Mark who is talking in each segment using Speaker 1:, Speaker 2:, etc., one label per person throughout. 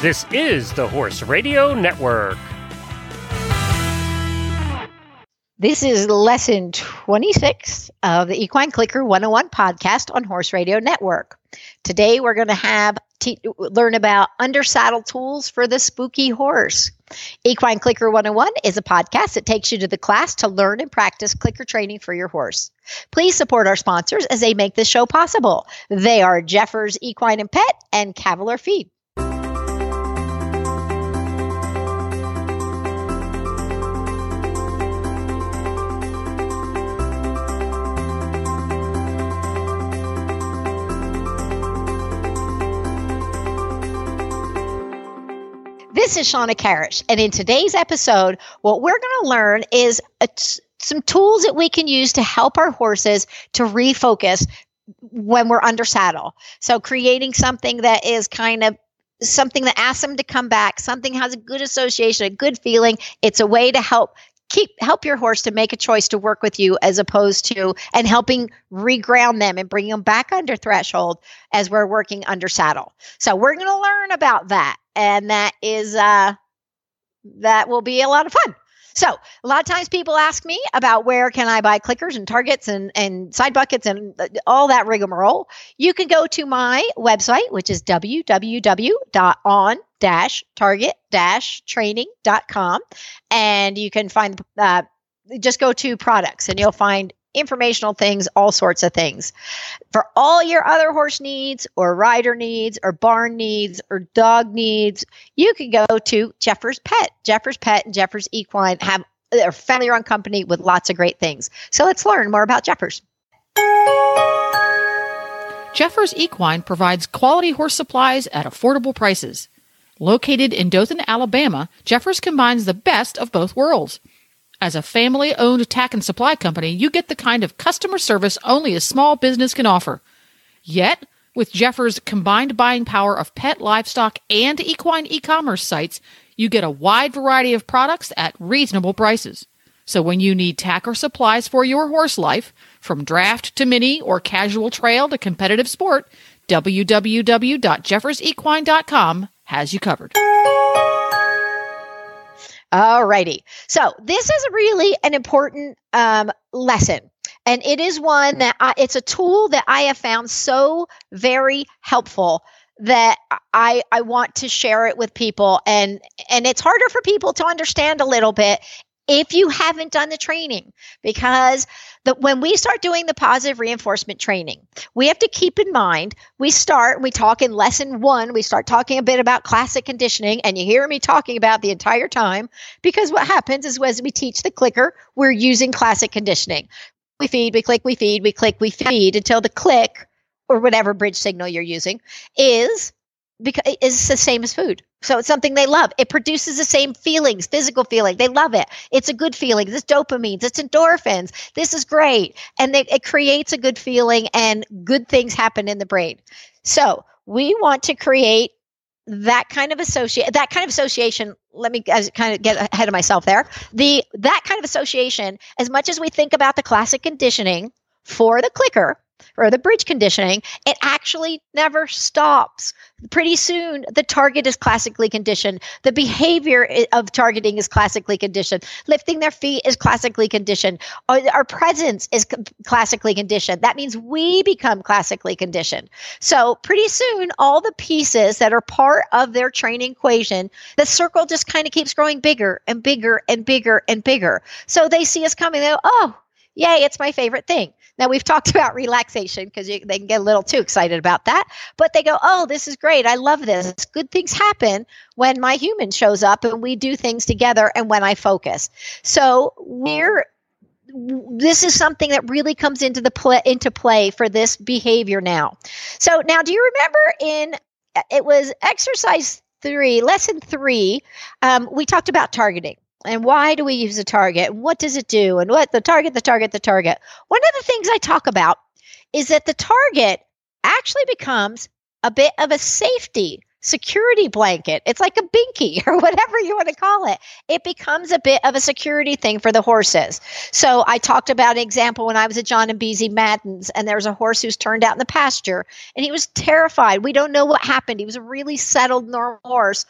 Speaker 1: This is the Horse Radio Network.
Speaker 2: This is lesson 26 of the Equine Clicker 101 podcast on Horse Radio Network. Today we're going to have te- learn about under saddle tools for the spooky horse. Equine Clicker 101 is a podcast that takes you to the class to learn and practice clicker training for your horse. Please support our sponsors as they make this show possible. They are Jeffers Equine and Pet and Cavalor Feed. This is Shawna Karrasch, and in today's episode, what we're going to learn is some tools that we can use to help our horses to refocus when we're under saddle. So, creating something that is kind of something that asks them to come back, something has a good association, a good feeling. It's a way to help keep help your horse to make a choice to work with you as opposed to and helping reground them and bring them back under threshold as we're working under saddle. So we're going to learn about that and that is uh that will be a lot of fun. So a lot of times people ask me about where can I buy clickers and targets and, and side buckets and uh, all that rigmarole. You can go to my website, which is www.on-target-training.com. And you can find, uh, just go to products and you'll find informational things, all sorts of things. For all your other horse needs, or rider needs, or barn needs, or dog needs, you can go to Jeffers Pet. Jeffers Pet and Jeffers Equine have a family run company with lots of great things. So let's learn more about Jeffers.
Speaker 3: Jeffers Equine provides quality horse supplies at affordable prices. Located in Dothan, Alabama, Jeffers combines the best of both worlds. As a family owned tack and supply company, you get the kind of customer service only a small business can offer. Yet, with Jeffers' combined buying power of pet, livestock, and equine e commerce sites, you get a wide variety of products at reasonable prices. So when you need tack or supplies for your horse life, from draft to mini or casual trail to competitive sport, www.jeffersequine.com has you covered.
Speaker 2: All righty. So this is really an important um, lesson. And it is one that I, it's a tool that I have found so very helpful that I I want to share it with people and and it's harder for people to understand a little bit if you haven't done the training because the, when we start doing the positive reinforcement training we have to keep in mind we start we talk in lesson one we start talking a bit about classic conditioning and you hear me talking about the entire time because what happens is as we teach the clicker we're using classic conditioning. We feed we click we feed we click we feed until the click or whatever bridge signal you're using is because it's the same as food. So it's something they love. It produces the same feelings, physical feeling. They love it. It's a good feeling. It's dopamines. It's endorphins. This is great. And they, it creates a good feeling and good things happen in the brain. So we want to create that kind of associate that kind of association let me uh, kind of get ahead of myself there the that kind of association as much as we think about the classic conditioning for the clicker or the bridge conditioning, it actually never stops. Pretty soon, the target is classically conditioned. The behavior of targeting is classically conditioned. Lifting their feet is classically conditioned. Our, presence is classically conditioned. That means we become classically conditioned. So, pretty soon, all the pieces that are part of their training equation, the circle just kind of keeps growing bigger and bigger and bigger and bigger. So, they see us coming, they go, oh, yay, it's my favorite thing. Now we've talked about relaxation because they can get a little too excited about that, but they go, "Oh, this is great. I love this. Good things happen when my human shows up and we do things together and when I focus." So, we're this is something that really comes into the play into play for this behavior now. So, now do you remember in it was exercise 3, lesson 3, um, we talked about targeting and why do we use a target? What does it do? And what the target, the target, the target. One of the things I talk about is that the target actually becomes a bit of a safety security blanket. It's like a binky or whatever you want to call it. It becomes a bit of a security thing for the horses. So I talked about an example when I was at John and Beezie Madden's, and there was a horse who's turned out in the pasture, and he was terrified. We don't know what happened. He was a really settled, normal horse.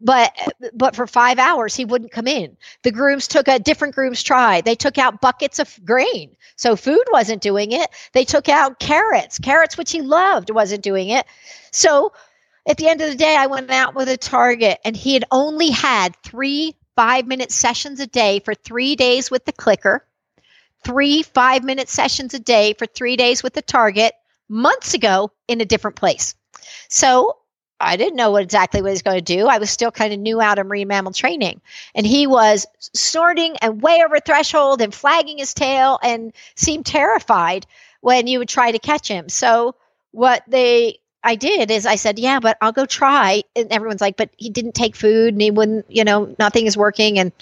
Speaker 2: But but for five hours he wouldn't come in. The grooms took a different grooms try. They took out buckets of grain, so food wasn't doing it. They took out carrots, carrots which he loved wasn't doing it. So at the end of the day, I went out with a target and he had only had three five minute sessions a day for three days with the clicker, three five minute sessions a day for three days with the target months ago in a different place. So I didn't know what exactly what he was going to do. I was still kind of new out of marine mammal training. And he was snorting and way over threshold and flagging his tail and seemed terrified when you would try to catch him. So what they I did is I said, yeah, but I'll go try. And everyone's like, but he didn't take food and he wouldn't, you know, nothing is working. And,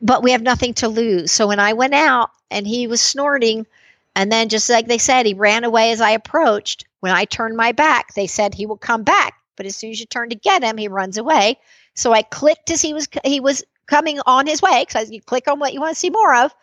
Speaker 2: but we have nothing to lose. So when I went out and he was snorting, and then just like they said, he ran away as I approached. When I turned my back, they said he will come back. But as soon as you turn to get him, he runs away. So I clicked as he was, he was coming on his way because you click on what you want to see more of.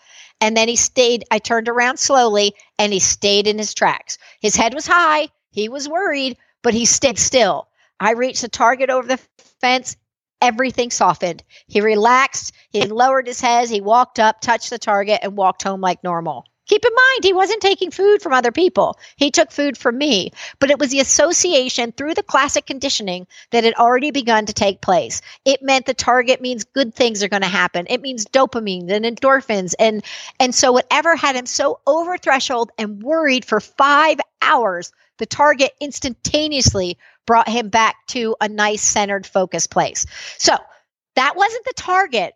Speaker 2: And then he stayed, I turned around slowly and he stayed in his tracks. His head was high. He was worried, but he stayed still. I reached the target over the fence. Everything softened. He relaxed. He lowered his head. He walked up, touched the target, and walked home like normal. Keep in mind, he wasn't taking food from other people. He took food from me, but it was the association through the classic conditioning that had already begun to take place. It meant the target means good things are going to happen. It means dopamine and endorphins. And, and so whatever had him so over threshold and worried for five hours the target instantaneously brought him back to a nice centered focus place. So that wasn't the target.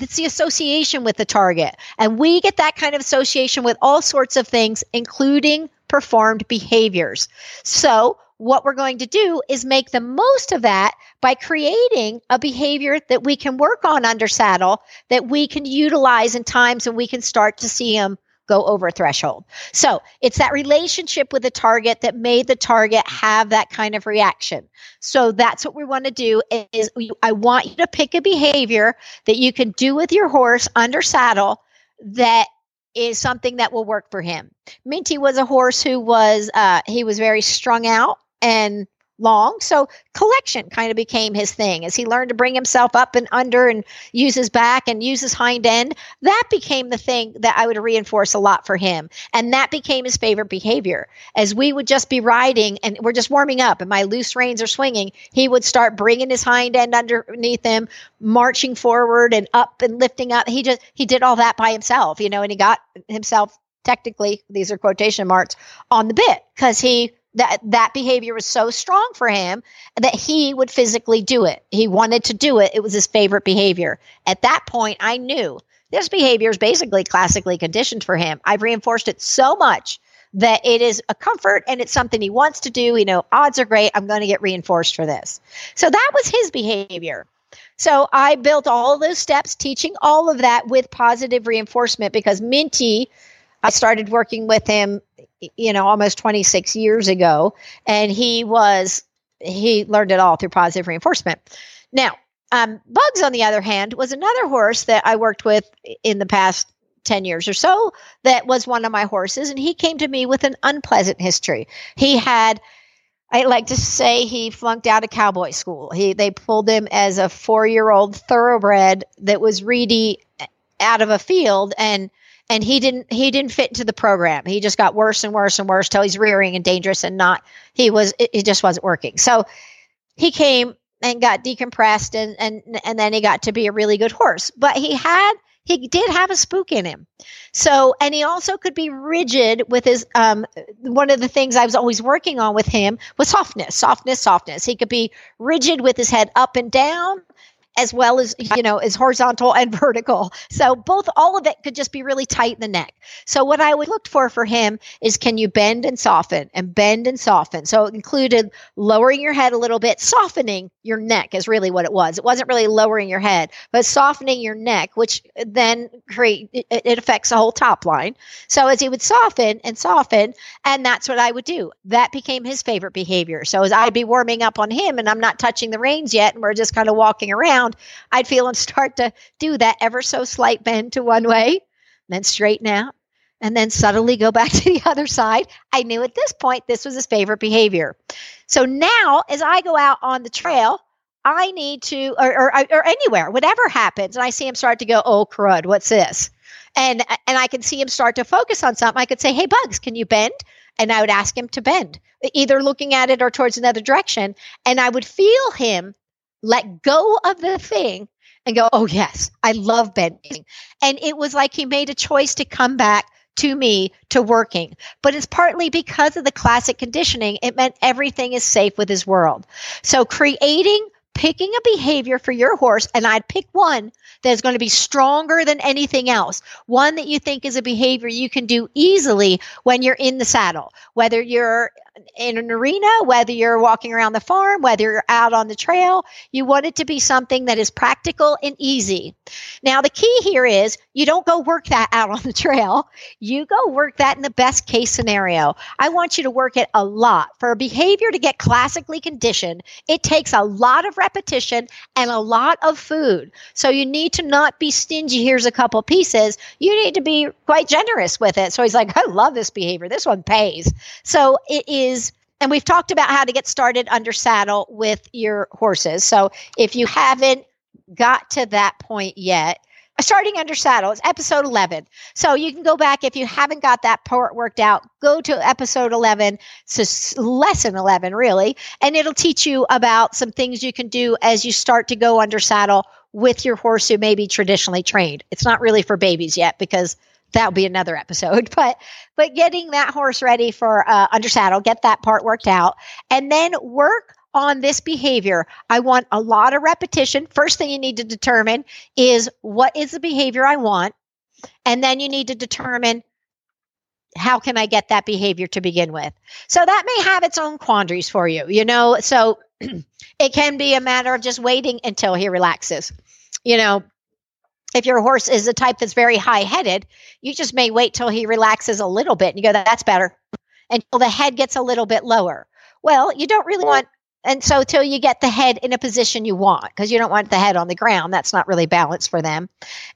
Speaker 2: It's the association with the target. And we get that kind of association with all sorts of things, including performed behaviors. So what we're going to do is make the most of that by creating a behavior that we can work on under saddle that we can utilize in times when we can start to see them go over a threshold. So it's that relationship with the target that made the target have that kind of reaction. So that's what we want to do is I want you to pick a behavior that you can do with your horse under saddle that is something that will work for him. Minty was a horse who was uh, he was very strung out and long. So collection kind of became his thing as he learned to bring himself up and under and use his back and use his hind end. That became the thing that I would reinforce a lot for him. And that became his favorite behavior. As we would just be riding and we're just warming up and my loose reins are swinging, he would start bringing his hind end underneath him, marching forward and up and lifting up. He just, he did all that by himself, you know, and he got himself technically, these are quotation marks, on the bit because he that that behavior was so strong for him that he would physically do it. He wanted to do it. It was his favorite behavior. At that point, I knew this behavior is basically classically conditioned for him. I've reinforced it so much that it is a comfort and it's something he wants to do. You know, odds are great. I'm going to get reinforced for this. So that was his behavior. So I built all those steps, teaching all of that with positive reinforcement because Minty, I started working with him you know, almost 26 years ago. And he was, he learned it all through positive reinforcement. Now, um, Bugs, on the other hand, was another horse that I worked with in the past 10 years or so that was one of my horses. And he came to me with an unpleasant history. He had, I like to say he flunked out of cowboy school. He, they pulled him as a four year old thoroughbred that was reedy out of a field and and he didn't he didn't fit into the program. He just got worse and worse and worse till he's rearing and dangerous and not he was it, it just wasn't working. So he came and got decompressed and and and then he got to be a really good horse. But he had he did have a spook in him. So, and he also could be rigid with his, um, one of the things I was always working on with him was softness, softness, softness. He could be rigid with his head up and down as well as you know is horizontal and vertical. So both all of it could just be really tight in the neck. So what i would look for for him is can you bend and soften and bend and soften. So it included lowering your head a little bit. Softening your neck is really what it was. It wasn't really lowering your head but softening your neck which then create it, it affects the whole top line. So as he would soften and soften and that's what i would do. That became his favorite behavior. So as i'd be warming up on him and i'm not touching the reins yet and we're just kind of walking around I'd feel him start to do that ever so slight bend to one way, then straighten out, and then subtly go back to the other side. I knew at this point this was his favorite behavior. So now, as I go out on the trail, I need to, or, or, or anywhere, whatever happens, and I see him start to go, oh, crud, what's this? And, and I can see him start to focus on something. I could say, hey, Bugs, can you bend? And I would ask him to bend, either looking at it or towards another direction. And I would feel him let go of the thing and go, oh, yes, I love bending. And it was like he made a choice to come back to me to working. But it's partly because of the classic conditioning. It meant everything is safe with his world. So creating, picking a behavior for your horse, and I'd pick one that's going to be stronger than anything else. One that you think is a behavior you can do easily when you're in the saddle, whether you're in an arena, whether you're walking around the farm, whether you're out on the trail. You want it to be something that is practical and easy. Now, the key here is you don't go work that out on the trail. You go work that in the best case scenario. I want you to work it a lot. For a behavior to get classically conditioned, it takes a lot of repetition and a lot of food. So you need to not be stingy. Here's a couple pieces. You need to be quite generous with it. So he's like, I love this behavior. This one pays. So it is and we've talked about how to get started under saddle with your horses. So if you haven't got to that point yet, starting under saddle is episode 11 so you can go back if you haven't got that part worked out go to episode 11 so lesson 11 really and it'll teach you about some things you can do as you start to go under saddle with your horse who may be traditionally trained it's not really for babies yet because that'll be another episode but but getting that horse ready for uh, under saddle get that part worked out and then work on this behavior. I want a lot of repetition. First thing you need to determine is what is the behavior i want and then you need to determine how can i get that behavior to begin with. So that may have its own quandaries for you you know? So it can be a matter of just waiting until he relaxes you know if your horse is a type that's very high headed, you just may wait till he relaxes a little bit and you go, that's better until the head gets a little bit lower. Well, you don't really want, and so till you get the head in a position you want, because you don't want the head on the ground. That's not really balanced for them.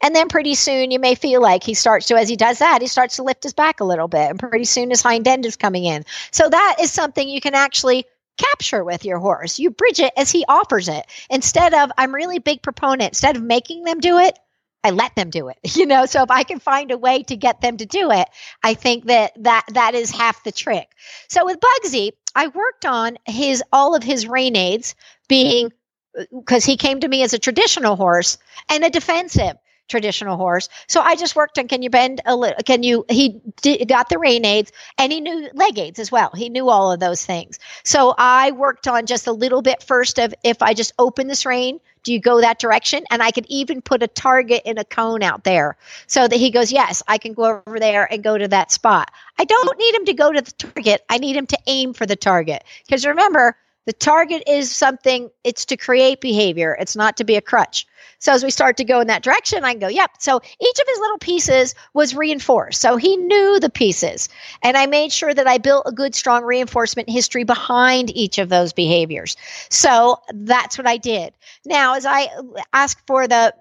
Speaker 2: And then pretty soon you may feel like he starts to, as he does that, he starts to lift his back a little bit. And pretty soon his hind end is coming in. So that is something you can actually capture with your horse. You bridge it as he offers it. Instead of, I'm really big proponent, instead of making them do it, I let them do it. You know, so if I can find a way to get them to do it, I think that that that is half the trick. So with Bugsy, I worked on his all of his rein aids being uh, because he came to me as a traditional horse and a defensive traditional horse. So I just worked on can you bend a little? Can you? He did, got the rein aids and he knew leg aids as well. He knew all of those things. So I worked on just a little bit first of if I just open this rein, do you go that direction? And I could even put a target in a cone out there so that he goes, yes, I can go over there and go to that spot. I don't need him to go to the target. I need him to aim for the target. Because remember, the target is something, it's to create behavior, it's not to be a crutch. So as we start to go in that direction, I can go, yep. So each of his little pieces was reinforced. So he knew the pieces. And I made sure that I built a good, strong reinforcement history behind each of those behaviors. So that's what I did. Now, as I ask for the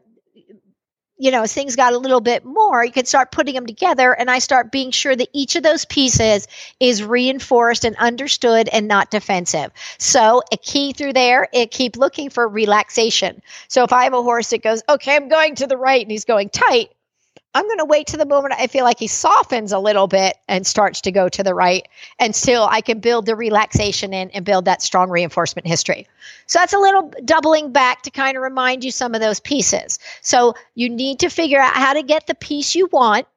Speaker 2: you know, things got a little bit more, you can start putting them together. And I start being sure that each of those pieces is reinforced and understood and not defensive. So a key through there, it keep looking for relaxation. So if I have a horse that goes, okay, I'm going to the right and he's going tight, I'm going to wait to the moment I feel like he softens a little bit and starts to go to the right. And still, I can build the relaxation in and build that strong reinforcement history. So that's a little doubling back to kind of remind you some of those pieces. So you need to figure out how to get the piece you want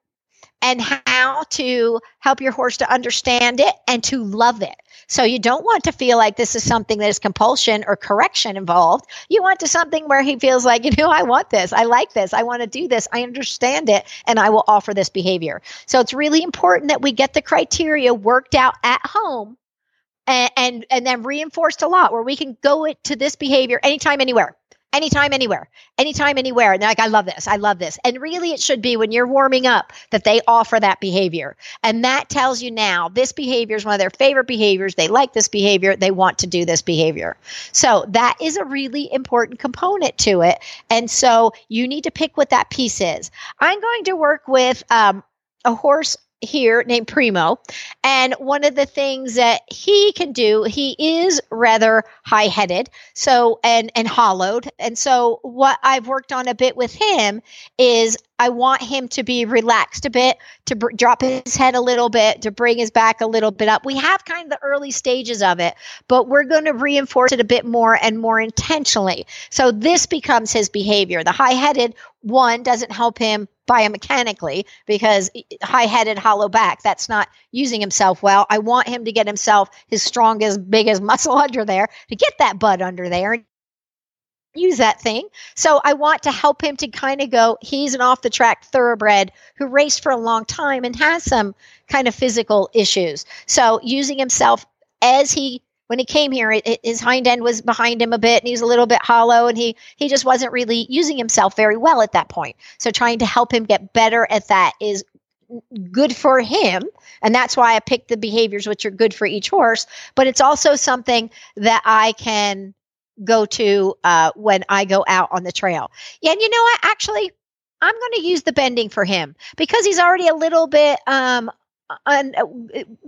Speaker 2: and how to help your horse to understand it and to love it. So you don't want to feel like this is something that is compulsion or correction involved. You want to something where he feels like, you know, I want this. I like this. I want to do this. I understand it and I will offer this behavior. So it's really important that we get the criteria worked out at home and and, and then reinforced a lot where we can go to this behavior anytime anywhere anytime, anywhere, anytime, anywhere. And they're like, I love this. I love this. And really, it should be when you're warming up that they offer that behavior. And that tells you now this behavior is one of their favorite behaviors. They like this behavior. They want to do this behavior. So that is a really important component to it. And so you need to pick what that piece is. I'm going to work with um, a horse here named Primo. And one of the things that he can do, he is rather high headed. So, and, and hollowed. And so what I've worked on a bit with him is I want him to be relaxed a bit, to br- drop his head a little bit, to bring his back a little bit up. We have kind of the early stages of it, but we're going to reinforce it a bit more and more intentionally. So this becomes his behavior. The high headed one doesn't help him biomechanically because high headed, hollow back, that's not using himself well. I want him to get himself his strongest, biggest muscle under there to get that butt under there and use that thing. So I want to help him to kind of go, he's an off the track thoroughbred who raced for a long time and has some kind of physical issues. So using himself as he when he came here, it, his hind end was behind him a bit, and he's a little bit hollow, and he he just wasn't really using himself very well at that point. So trying to help him get better at that is good for him, and that's why I picked the behaviors which are good for each horse. But it's also something that I can go to uh, when I go out on the trail. Yeah, and you know what? Actually, I'm going to use the bending for him because he's already a little bit um, and uh,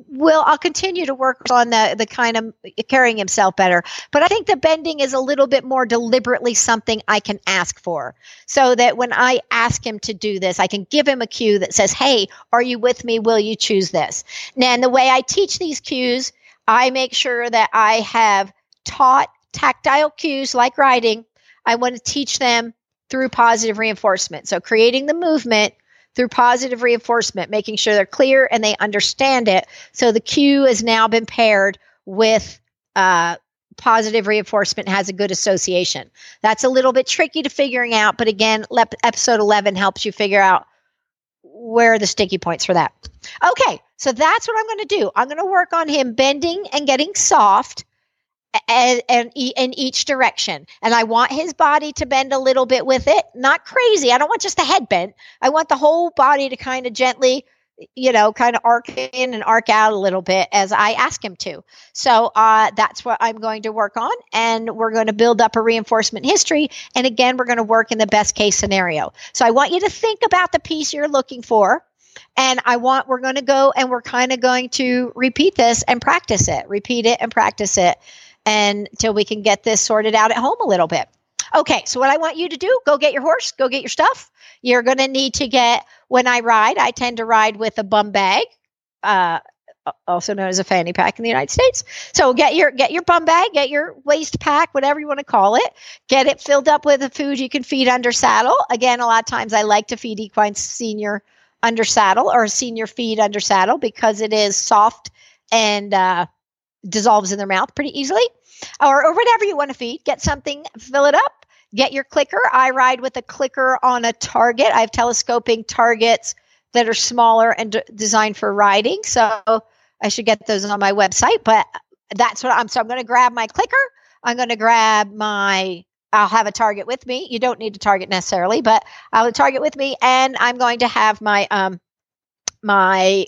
Speaker 2: will I'll continue to work on the the kind of carrying himself better. But I think the bending is a little bit more deliberately something I can ask for, so that when I ask him to do this, I can give him a cue that says, "Hey, are you with me? Will you choose this?" And the way I teach these cues, I make sure that I have taught tactile cues like riding. I want to teach them through positive reinforcement. So creating the movement through positive reinforcement, making sure they're clear and they understand it. So the cue has now been paired with uh, positive reinforcement has a good association. That's a little bit tricky to figuring out, but again, lep- episode 11 helps you figure out where are the sticky points for that. Okay, so that's what I'm going to do. I'm going to work on him bending and getting soft and, and in each direction. And I want his body to bend a little bit with it, not crazy. I don't want just the head bent. I want the whole body to kind of gently, you know, kind of arc in and arc out a little bit as I ask him to. So uh, that's what I'm going to work on. And we're going to build up a reinforcement history. And again, we're going to work in the best case scenario. So I want you to think about the piece you're looking for. And I want, we're going to go and we're kind of going to repeat this and practice it, repeat it and practice it until we can get this sorted out at home a little bit. Okay, so what I want you to do, go get your horse, go get your stuff. You're going to need to get, when I ride, I tend to ride with a bum bag, uh, also known as a fanny pack in the United States. So get your get your bum bag, get your waist pack, whatever you want to call it. Get it filled up with the food you can feed under saddle. Again, a lot of times I like to feed equine senior under saddle or senior feed under saddle because it is soft and uh, dissolves in their mouth pretty easily or, or whatever you want to feed. Get something, fill it up, get your clicker. I ride with a clicker on a target. I have telescoping targets that are smaller and d- designed for riding. So I should get those on my website, but that's what I'm. So I'm going to grab my clicker. I'm going to grab my, I'll have a target with me. You don't need a target necessarily, but I'll have a target with me and I'm going to have my, um, my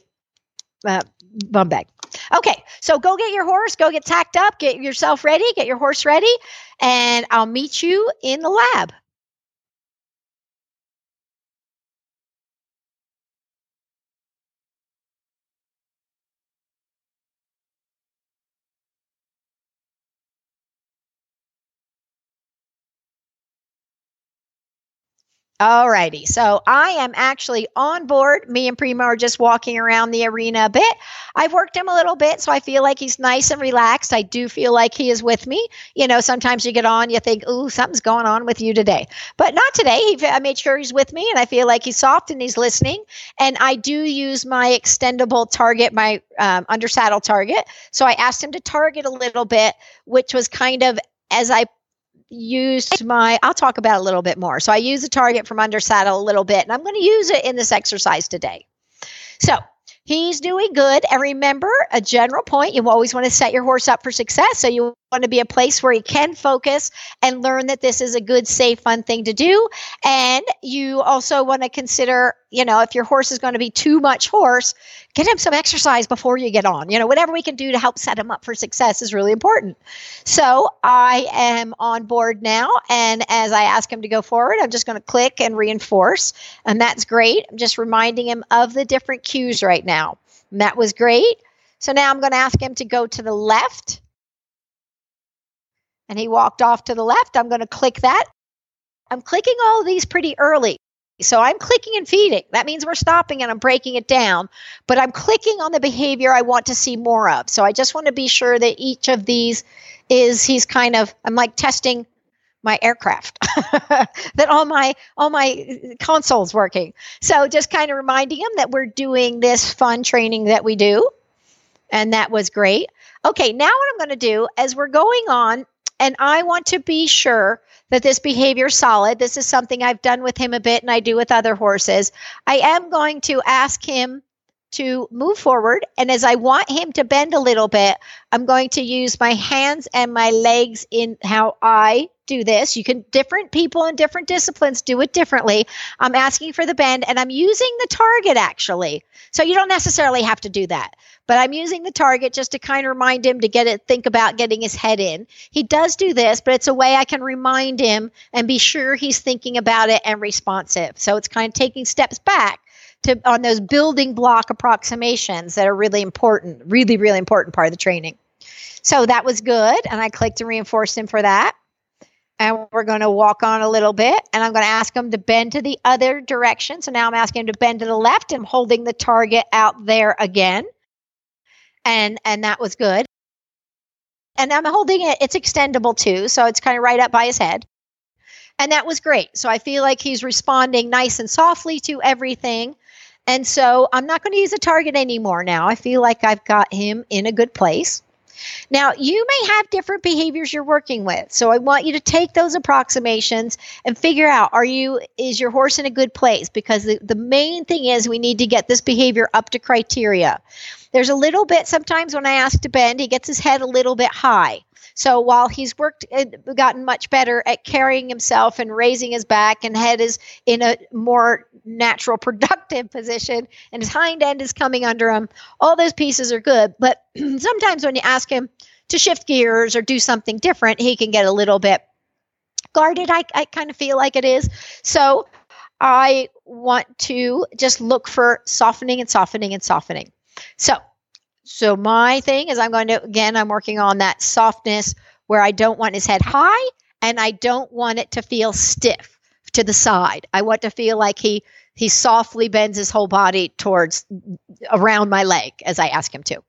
Speaker 2: uh, bum bag. Okay, so go get your horse, go get tacked up, get yourself ready, get your horse ready, and I'll meet you in the lab. All righty. So I am actually on board. Me and Primo are just walking around the arena a bit. I've worked him a little bit, so I feel like he's nice and relaxed. I do feel like he is with me. You know, sometimes you get on, you think, ooh, something's going on with you today. But not today. He, I made sure he's with me, and I feel like he's soft and he's listening. And I do use my extendable target, my um, under saddle target. So I asked him to target a little bit, which was kind of as I used my i'll talk about a little bit more. So i use the target from under saddle a little bit and i'm going to use it in this exercise today. So he's doing good and remember a general point you always want to set your horse up for success so you want to be a place where he can focus and learn that this is a good safe fun thing to do. And you also want to consider you know if your horse is going to be too much horse get him some exercise before you get on. You know whatever we can do to help set him up for success is really important. So i am on board now. And as i ask him to go forward i'm just going to click and reinforce. And that's great. I'm just reminding him of the different cues right now. And that was great. So now i'm going to ask him to go to the left and he walked off to the left. I'm going to click that. I'm clicking all these pretty early. So I'm clicking and feeding. That means we're stopping and I'm breaking it down, but I'm clicking on the behavior I want to see more of. So I just want to be sure that each of these is he's kind of I'm like testing my aircraft that all my all my consoles working. So just kind of reminding him that we're doing this fun training that we do. And that was great. Okay, now what I'm going to do as we're going on and I want to be sure that this behavior is solid. This is something I've done with him a bit and I do with other horses. I am going to ask him to move forward. And as I want him to bend a little bit, I'm going to use my hands and my legs in how I do this. You can, different people in different disciplines do it differently. I'm asking for the bend and I'm using the target actually. So you don't necessarily have to do that but I'm using the target just to kind of remind him to get it, think about getting his head in. He does do this, but it's a way I can remind him and be sure he's thinking about it and responsive. So it's kind of taking steps back to on those building block approximations that are really important, really, really important part of the training. So that was good. And I clicked to reinforce him for that. And we're going to walk on a little bit and I'm going to ask him to bend to the other direction. So now I'm asking him to bend to the left. I'm holding the target out there again and and that was good. And I'm holding it; it's extendable too, so it's kind of right up by his head. And that was great. So I feel like he's responding nice and softly to everything. And so I'm not going to use a target anymore now. I feel like I've got him in a good place. Now, you may have different behaviors you're working with. So I want you to take those approximations and figure out are you is your horse in a good place because the, the main thing is we need to get this behavior up to criteria. There's a little bit sometimes when I ask to bend, he gets his head a little bit high. So while he's worked uh, gotten much better at carrying himself and raising his back and head is in a more natural productive position and his hind end is coming under him, all those pieces are good. But sometimes when you ask him to shift gears or do something different, he can get a little bit guarded. I, I kind of feel like it is. So I want to just look for softening and softening and softening. So so my thing is I'm going to again I'm working on that softness where I don't want his head high and I don't want it to feel stiff to the side. I want to feel like he he softly bends his whole body towards around my leg as I ask him to.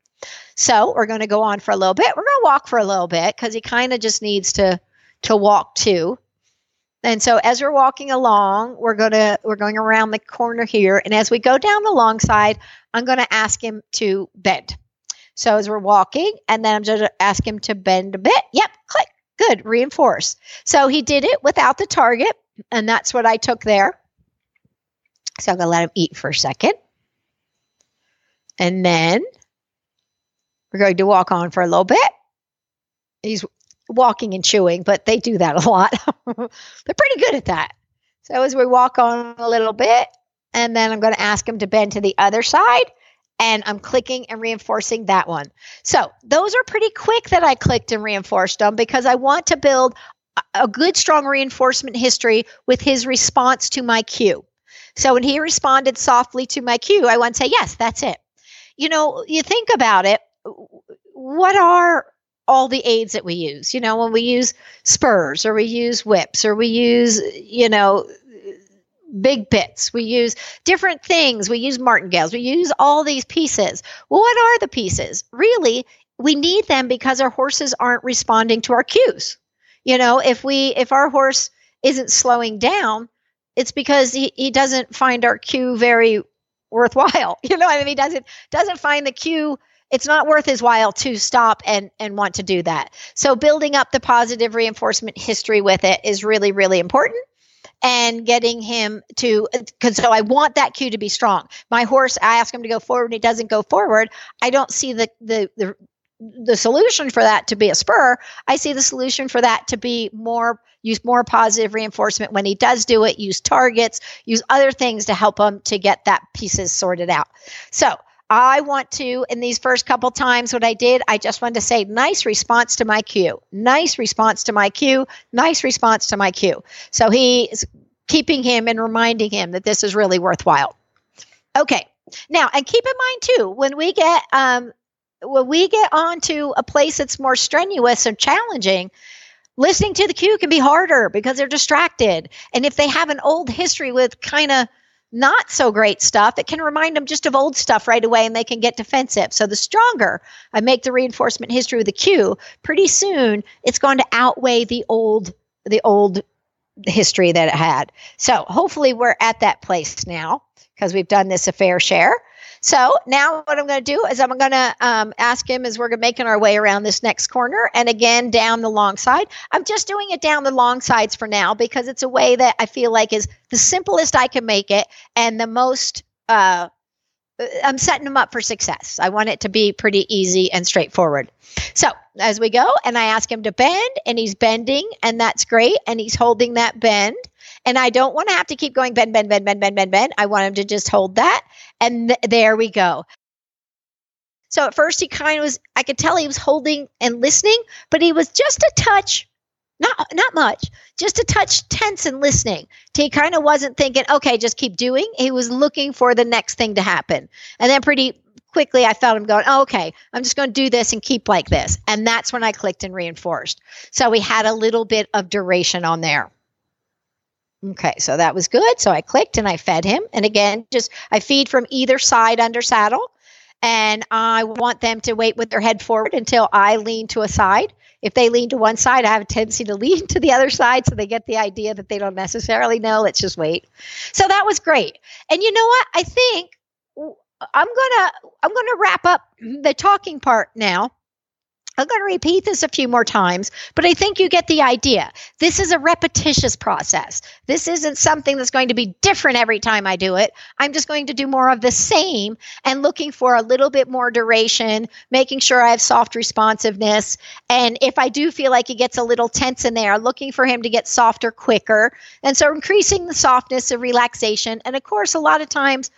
Speaker 2: So we're going to go on for a little bit. We're going to walk for a little bit because he kind of just needs to to walk too. And so as we're walking along, we're going to we're going around the corner here and as we go down the long side, I'm going to ask him to bend. So as we're walking, and then I'm to ask him to bend a bit. Yep, click. Good, reinforce. So he did it without the target, and that's what I took there. So I'm to let him eat for a second. And then we're going to walk on for a little bit. He's walking and chewing, but they do that a lot. They're pretty good at that. So as we walk on a little bit, and then I'm going to ask him to bend to the other side and I'm clicking and reinforcing that one. So those are pretty quick that I clicked and reinforced them because I want to build a good, strong reinforcement history with his response to my cue. So when he responded softly to my cue, I want to say, yes, that's it. You know, you think about it, what are all the aids that we use? You know, when we use spurs or we use whips or we use, you know, big bits. We use different things. We use martingales. We use all these pieces. Well, what are the pieces? Really, we need them because our horses aren't responding to our cues. You know, if we if our horse isn't slowing down, it's because he, he doesn't find our cue very worthwhile. You know, I mean, he doesn't doesn't find the cue. It's not worth his while to stop and and want to do that. So building up the positive reinforcement history with it is really really important and getting him to because so I want that cue to be strong. My horse, I ask him to go forward, and he doesn't go forward. I don't see the the the the solution for that to be a spur. I see the solution for that to be more use more positive reinforcement when he does do it. Use targets, use other things to help him to get that pieces sorted out. So I want to, in these first couple times, what I did, I just wanted to say, nice response to my cue, nice response to my cue, nice response to my cue. So he's keeping him and reminding him that this is really worthwhile. Okay. Now, and keep in mind too, when we get um, when we get onto a place that's more strenuous and challenging, listening to the cue can be harder because they're distracted. And if they have an old history with kind of not so great stuff, it can remind them just of old stuff right away and they can get defensive. So the stronger I make the reinforcement history with the cue, pretty soon it's going to outweigh the old the old history that it had. So hopefully we're at that place now because we've done this a fair share. So now what I'm going to do is I'm going to um, ask him as we're making our way around this next corner and again down the long side. I'm just doing it down the long sides for now because it's a way that I feel like is the simplest I can make it and the most uh, I'm setting him up for success. I want it to be pretty easy and straightforward. So as we go, and I ask him to bend, and he's bending, and that's great. And he's holding that bend. And I don't want to have to keep going bend, bend, bend, bend, bend, bend, bend. I want him to just hold that. And th- there we go. So at first he kind of was, I could tell he was holding and listening, but he was just a touch, not not much, just a touch tense and listening. He kind of wasn't thinking, okay, just keep doing. He was looking for the next thing to happen. And then pretty quickly I felt him going, oh, okay, I'm just going to do this and keep like this. And that's when I clicked and reinforced. So we had a little bit of duration on there. Okay, so that was good. So I clicked and I fed him. And again, just I feed from either side under saddle. And I want them to wait with their head forward until I lean to a side. If they lean to one side, I have a tendency to lean to the other side so they get the idea that they don't necessarily know. Let's just wait. So that was great. And you know what? I think I'm gonna I'm gonna wrap up the talking part now I'm going to repeat this a few more times, but I think you get the idea. This is a repetitious process. This isn't something that's going to be different every time I do it. I'm just going to do more of the same and looking for a little bit more duration, making sure I have soft responsiveness. And if I do feel like he gets a little tense in there, looking for him to get softer quicker. And so increasing the softness of relaxation. And of course, a lot of times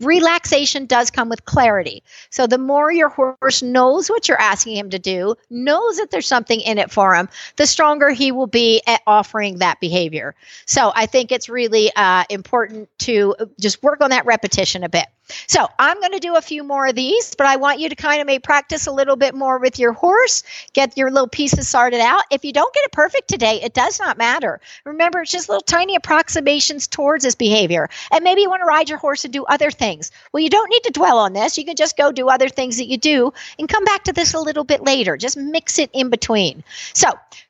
Speaker 2: relaxation does come with clarity. So the more your horse knows what you're asking him to do, knows that there's something in it for him, the stronger he will be at offering that behavior. So I think it's really uh, important to just work on that repetition a bit. So I'm going to do a few more of these, but I want you to kind of maybe practice a little bit more with your horse, get your little pieces sorted out. If you don't get it perfect today, it does not matter. Remember, it's just little tiny approximations towards this behavior. And maybe you want to ride your horse and do other things. Well, you don't need to dwell on this. You can just go do other things that you do and come back to this a little bit later. Just mix it in between. So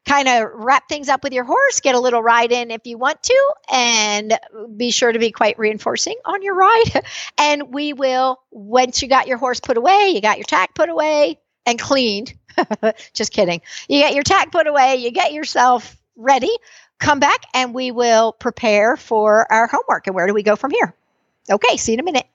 Speaker 2: kind of wrap things up with your horse, get a little ride in if you want to, and be sure to be quite reinforcing on your ride. And we will, once you got your horse put away, you got your tack put away and cleaned. Just kidding. You get your tack put away, you get yourself ready, come back and we will prepare for our homework. And where do we go from here? Okay, see you in a minute.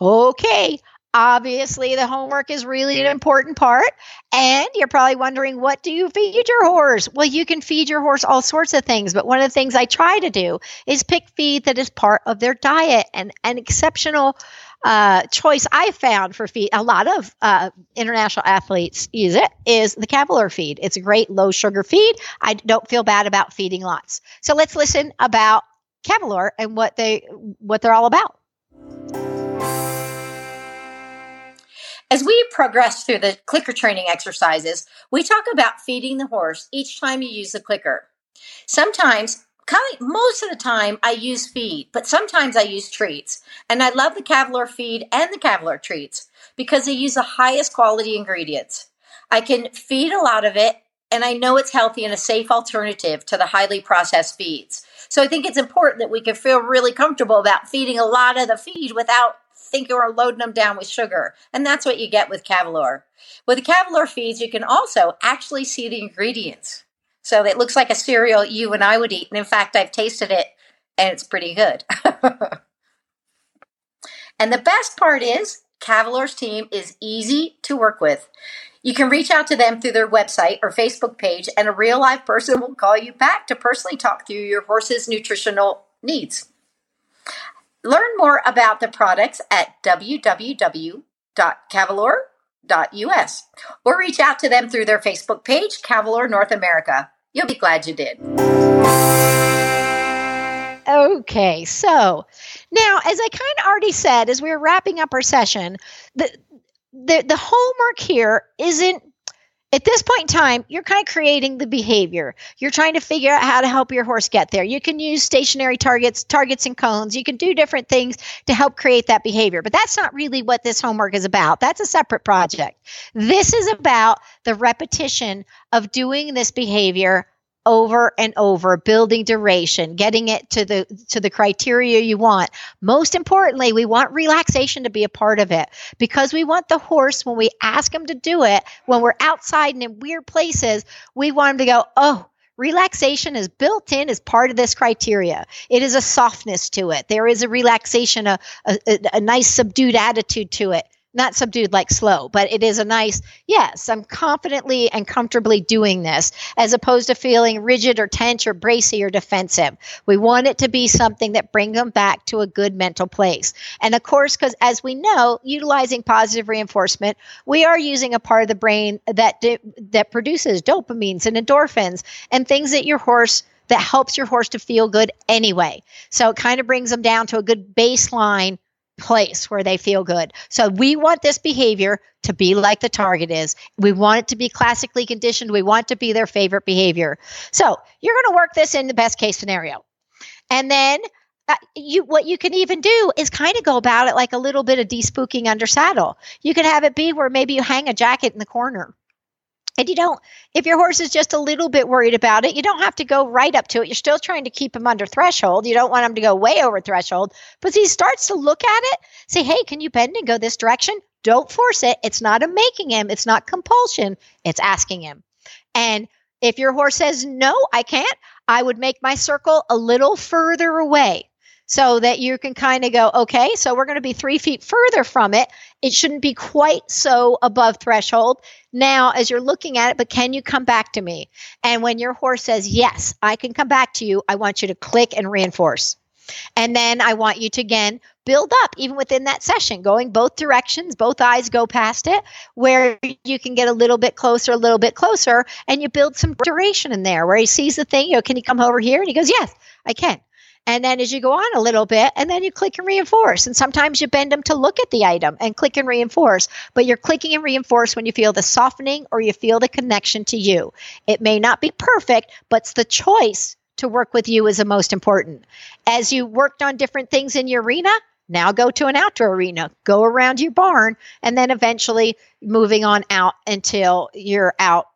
Speaker 2: Okay. Obviously, the homework is really an important part. And you're probably wondering, what do you feed your horse? Well, you can feed your horse all sorts of things. But one of the things I try to do is pick feed that is part of their diet. And an exceptional uh, choice I found for feed, a lot of uh, international athletes use it, is the Cavalor feed. It's a great low sugar feed. I don't feel bad about feeding lots. So let's listen about Cavalor and what they what they're all about.
Speaker 4: As we progress through the clicker training exercises, we talk about feeding the horse each time you use the clicker. Sometimes, most of the time, I use feed, but sometimes I use treats. And I love the Cavalor feed and the Cavalor treats because they use the highest quality ingredients. I can feed a lot of it, and I know it's healthy and a safe alternative to the highly processed feeds. So I think it's important that we can feel really comfortable about feeding a lot of the feed without thinking we're loading them down with sugar. And that's what you get with Cavalor. With the Cavalor feeds, you can also actually see the ingredients. So it looks like a cereal you and I would eat. And in fact, I've tasted it and it's pretty good. and the best part is Cavalor's team is easy to work with. You can reach out to them through their website or Facebook page, and a real live person will call you back to personally talk through your horse's nutritional needs. Learn more about the products at www.cavalor.us or reach out to them through their Facebook page, Cavalor North America. You'll be glad you did.
Speaker 2: Okay, so now, as I kind of already said, as we were wrapping up our session, the the the homework here isn't at this point in time, you're kind of creating the behavior. You're trying to figure out how to help your horse get there. You can use stationary targets, targets and cones. You can do different things to help create that behavior. But that's not really what this homework is about. That's a separate project. This is about the repetition of doing this behavior over and over building duration getting it to the to the criteria you want. Most importantly we want relaxation to be a part of it because we want the horse when we ask him to do it when we're outside and in weird places we want him to go oh relaxation is built in as part of this criteria. It is a softness to it. There is a relaxation a, a, a nice subdued attitude to it not subdued like slow, but it is a nice, yes, I'm confidently and comfortably doing this as opposed to feeling rigid or tense or bracy or defensive. We want it to be something that brings them back to a good mental place. And of course, because as we know, utilizing positive reinforcement, we are using a part of the brain that that produces dopamines and endorphins and things that your horse that helps your horse to feel good anyway. So it kind of brings them down to a good baseline place where they feel good. So we want this behavior to be like the target is. We want it to be classically conditioned. We want to be their favorite behavior. So you're going to work this in the best case scenario. And then uh, you what you can even do is kind of go about it like a little bit of despooking under saddle. You could have it be where maybe you hang a jacket in the corner and you don't, if your horse is just a little bit worried about it, you don't have to go right up to it. You're still trying to keep him under threshold. You don't want him to go way over threshold. But he starts to look at it, say, hey, can you bend and go this direction? Don't force it. It's not a making him, it's not compulsion, it's asking him. And if your horse says, no, I can't, I would make my circle a little further away so that you can kind of go, okay, so we're going to be three feet further from it. It shouldn't be quite so above threshold. Now, as you're looking at it, but can you come back to me? And when your horse says, yes, I can come back to you, I want you to click and reinforce. And then I want you to again build up even within that session, going both directions, both eyes go past it, where you can get a little bit closer, a little bit closer, and you build some duration in there where he sees the thing, you know, can you come over here? And he goes, Yes, I can. And then as you go on a little bit, and then you click and reinforce. And sometimes you bend them to look at the item and click and reinforce. But you're clicking and reinforce when you feel the softening or you feel the connection to you. It may not be perfect, but it's the choice to work with you is the most important. As you worked on different things in your arena, now go to an outdoor arena, go around your barn, and then eventually moving on out until you're out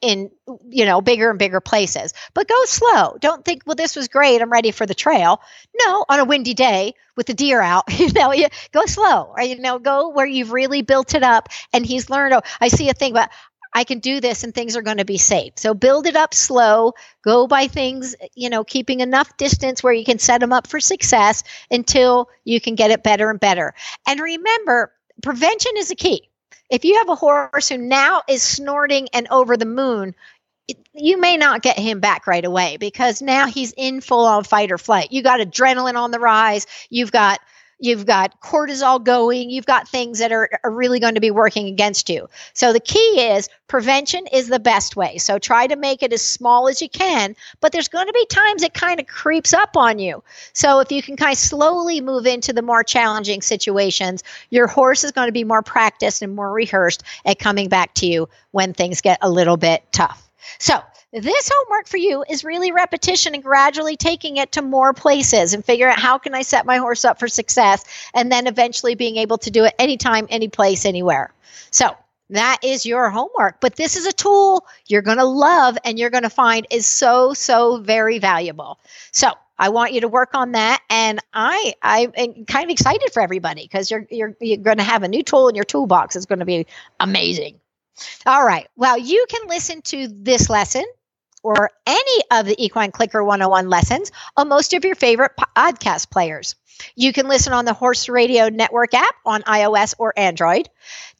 Speaker 2: in you know bigger and bigger places. But go slow. Don't think well this was great. I'm ready for the trail. No on a windy day with the deer out you know you go slow. Or you know go where you've really built it up and he's learned oh i see a thing but i can do this and things are going to be safe. So build it up slow. Go by things you know keeping enough distance where you can set them up for success until you can get it better and better. And remember prevention is a key if you have a horse who now is snorting and over the moon, you may not get him back right away because now he's in full on fight or flight. You got adrenaline on the rise. You've got you've got cortisol going, you've got things that are, are really going to be working against you. So the key is prevention is the best way. So try to make it as small as you can, but there's going to be times it kind of creeps up on you. So if you can kind of slowly move into the more challenging situations, your horse is going to be more practiced and more rehearsed at coming back to you when things get a little bit tough. So this homework for you is really repetition and gradually taking it to more places and figure out how can I set my horse up for success and then eventually being able to do it anytime, any place, anywhere. So that is your homework. But this is a tool you're going to love and you're going to find is so, so very valuable. So I want you to work on that. And I, I'm kind of excited for everybody because you're, you're, you're going to have a new tool in your toolbox. It's going to be amazing. All right. Well, you can listen to this lesson or any of the Equine Clicker 101 lessons on most of your favorite podcast players. You can listen on the Horse Radio Network app on iOS or Android.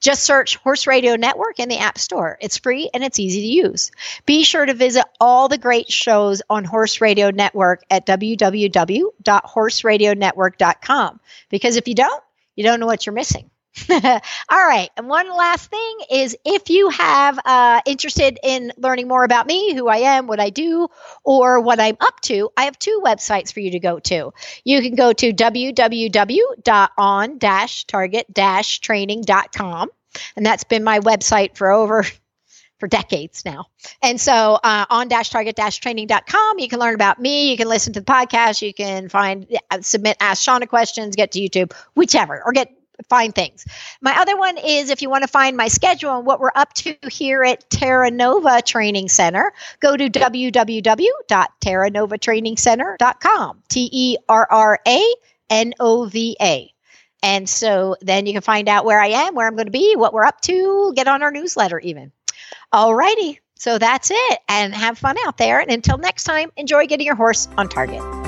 Speaker 2: Just search Horse Radio Network in the App Store. It's free and it's easy to use. Be sure to visit all the great shows on Horse Radio Network at www.horseradionetwork.com because if you don't, you don't know what you're missing. All right. And one last thing is if you have uh, interested in learning more about me, who I am, what I do, or what I'm up to, I have two websites for you to go to. You can go to www.on-target-training.com. And that's been my website for over for decades now. And so uh, on dash target dash training.com, you can learn about me. You can listen to the podcast. You can find, submit Ask Shawna questions, get to YouTube, whichever, or get find things. My other one is if you want to find my schedule and what we're up to here at Terra Nova Training Center, go to www.terranovatrainingcenter.com. T E R R A N O V A. And so then you can find out where I am, where I'm going to be, what we're up to, get on our newsletter even. All righty. So that's it. And have fun out there. And until next time, enjoy getting your horse on target.